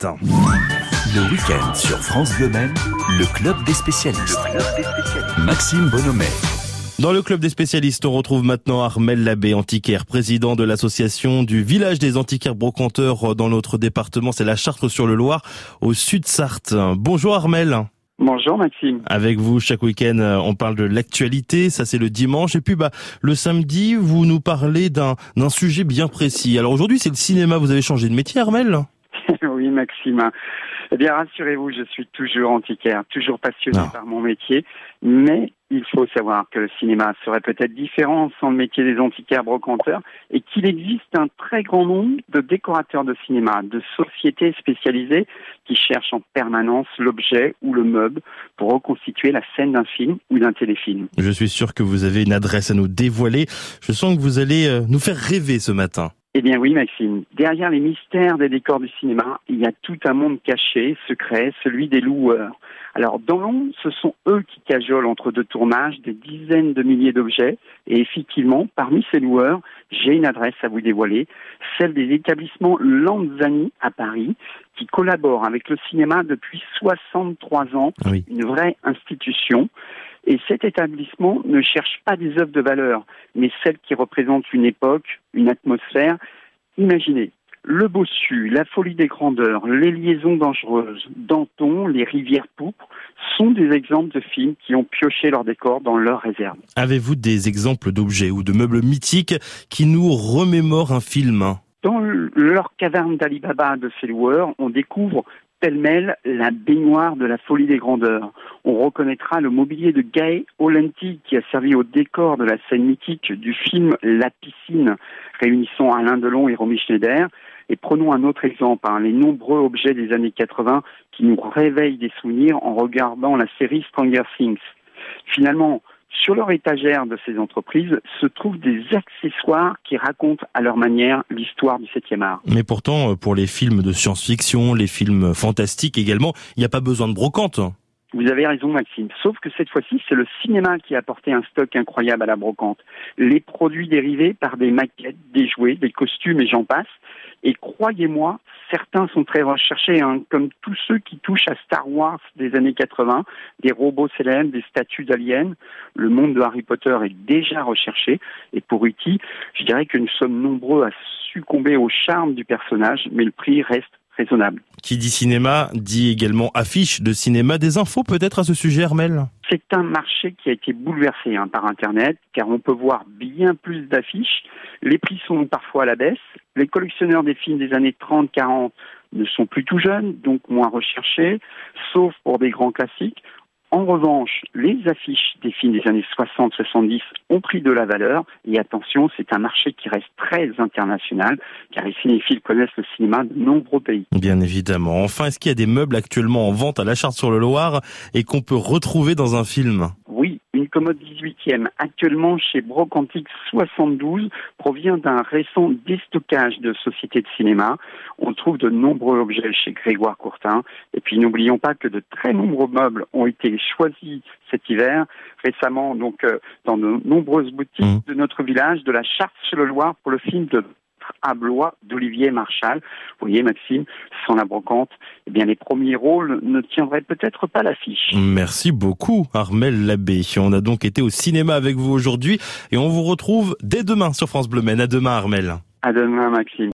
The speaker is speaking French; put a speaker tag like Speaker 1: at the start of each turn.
Speaker 1: Le week-end sur France Bleu Maine, le club des spécialistes. Maxime Bonhomet.
Speaker 2: Dans le club des spécialistes, on retrouve maintenant Armel Labbé, antiquaire, président de l'association du village des antiquaires brocanteurs dans notre département, c'est la Chartre sur le Loir, au sud Sarthe. Bonjour Armel.
Speaker 3: Bonjour Maxime.
Speaker 2: Avec vous, chaque week-end, on parle de l'actualité, ça c'est le dimanche, et puis bah, le samedi, vous nous parlez d'un sujet bien précis. Alors aujourd'hui, c'est le cinéma, vous avez changé de métier Armel?
Speaker 3: Oui Maxime. Eh bien, rassurez-vous, je suis toujours antiquaire, toujours passionné par mon métier, mais il faut savoir que le cinéma serait peut-être différent sans le métier des antiquaires brocanteurs et qu'il existe un très grand nombre de décorateurs de cinéma, de sociétés spécialisées qui cherchent en permanence l'objet ou le meuble pour reconstituer la scène d'un film ou d'un téléfilm.
Speaker 2: Je suis sûr que vous avez une adresse à nous dévoiler. Je sens que vous allez euh, nous faire rêver ce matin.
Speaker 3: Eh bien oui, Maxime. Derrière les mystères des décors du cinéma, il y a tout un monde caché, secret, celui des loueurs. Alors dans l'ombre, ce sont eux qui cajolent entre deux tournages des dizaines de milliers d'objets. Et effectivement, parmi ces loueurs, j'ai une adresse à vous dévoiler, celle des établissements Lanzani à Paris, qui collaborent avec le cinéma depuis 63 ans, une vraie institution. Et cet établissement ne cherche pas des œuvres de valeur, mais celles qui représentent une époque, une atmosphère. Imaginez, le bossu, la folie des grandeurs, les liaisons dangereuses, Danton, les rivières pourpres sont des exemples de films qui ont pioché leur décor dans leur réserve.
Speaker 2: Avez-vous des exemples d'objets ou de meubles mythiques qui nous remémorent un film?
Speaker 3: Dans leur caverne d'Alibaba de ses loueurs, on découvre pêle-mêle la baignoire de la folie des grandeurs. On reconnaîtra le mobilier de Gaë Olenti qui a servi au décor de la scène mythique du film La piscine, réunissant Alain Delon et Romy Schneider. Et prenons un autre exemple, hein, les nombreux objets des années 80 qui nous réveillent des souvenirs en regardant la série Stranger Things. Finalement, sur leur étagère de ces entreprises se trouvent des accessoires qui racontent à leur manière l'histoire du 7e art.
Speaker 2: Mais pourtant, euh, pour les films de science-fiction, les films fantastiques également, il n'y a pas besoin de brocante.
Speaker 3: Vous avez raison, Maxime. Sauf que cette fois-ci, c'est le cinéma qui a apporté un stock incroyable à la brocante. Les produits dérivés par des maquettes, des jouets, des costumes et j'en passe. Et croyez-moi, certains sont très recherchés, hein, comme tous ceux qui touchent à Star Wars des années 80, des robots célèbres, des statues d'aliens. Le monde de Harry Potter est déjà recherché. Et pour E.T., je dirais que nous sommes nombreux à succomber au charme du personnage, mais le prix reste raisonnable.
Speaker 2: Qui dit cinéma dit également affiche de cinéma. Des infos peut-être à ce sujet, Hermel?
Speaker 3: C'est un marché qui a été bouleversé hein, par Internet, car on peut voir bien plus d'affiches. Les prix sont parfois à la baisse. Les collectionneurs des films des années 30-40 ne sont plus tout jeunes, donc moins recherchés, sauf pour des grands classiques. En revanche, les affiches des films des années 60-70 ont pris de la valeur. Et attention, c'est un marché qui reste très international, car les cinéphiles connaissent le cinéma de nombreux pays.
Speaker 2: Bien évidemment. Enfin, est-ce qu'il y a des meubles actuellement en vente à la Charte sur le Loir et qu'on peut retrouver dans un film?
Speaker 3: Oui, une commode 18e, actuellement chez Brocantique 72, provient d'un récent déstockage de sociétés de cinéma. On trouve de nombreux objets chez Grégoire Courtin. Et puis n'oublions pas que de très nombreux meubles ont été choisis cet hiver, récemment donc euh, dans de nombreuses boutiques mmh. de notre village, de la Charte sur le Loir pour le film de à Blois d'Olivier Marchal. Vous voyez, Maxime, sans la brocante, eh bien, les premiers rôles ne tiendraient peut-être pas l'affiche.
Speaker 2: Merci beaucoup, Armel Labbé. On a donc été au cinéma avec vous aujourd'hui et on vous retrouve dès demain sur France Bleu Men. À demain, Armel.
Speaker 3: À demain, Maxime.